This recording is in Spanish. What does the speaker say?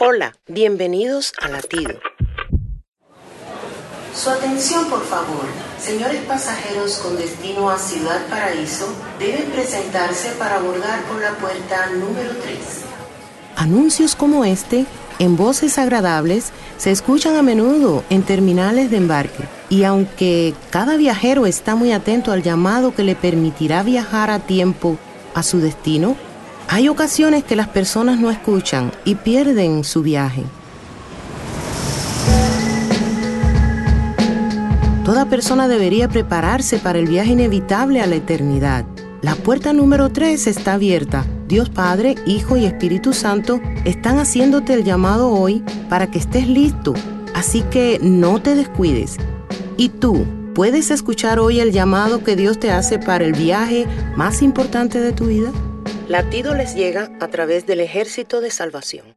Hola, bienvenidos a Latido. Su atención, por favor. Señores pasajeros con destino a Ciudad Paraíso deben presentarse para abordar por la puerta número 3. Anuncios como este, en voces agradables, se escuchan a menudo en terminales de embarque. Y aunque cada viajero está muy atento al llamado que le permitirá viajar a tiempo a su destino, hay ocasiones que las personas no escuchan y pierden su viaje. Toda persona debería prepararse para el viaje inevitable a la eternidad. La puerta número 3 está abierta. Dios Padre, Hijo y Espíritu Santo están haciéndote el llamado hoy para que estés listo. Así que no te descuides. ¿Y tú? ¿Puedes escuchar hoy el llamado que Dios te hace para el viaje más importante de tu vida? Latido les llega a través del ejército de salvación.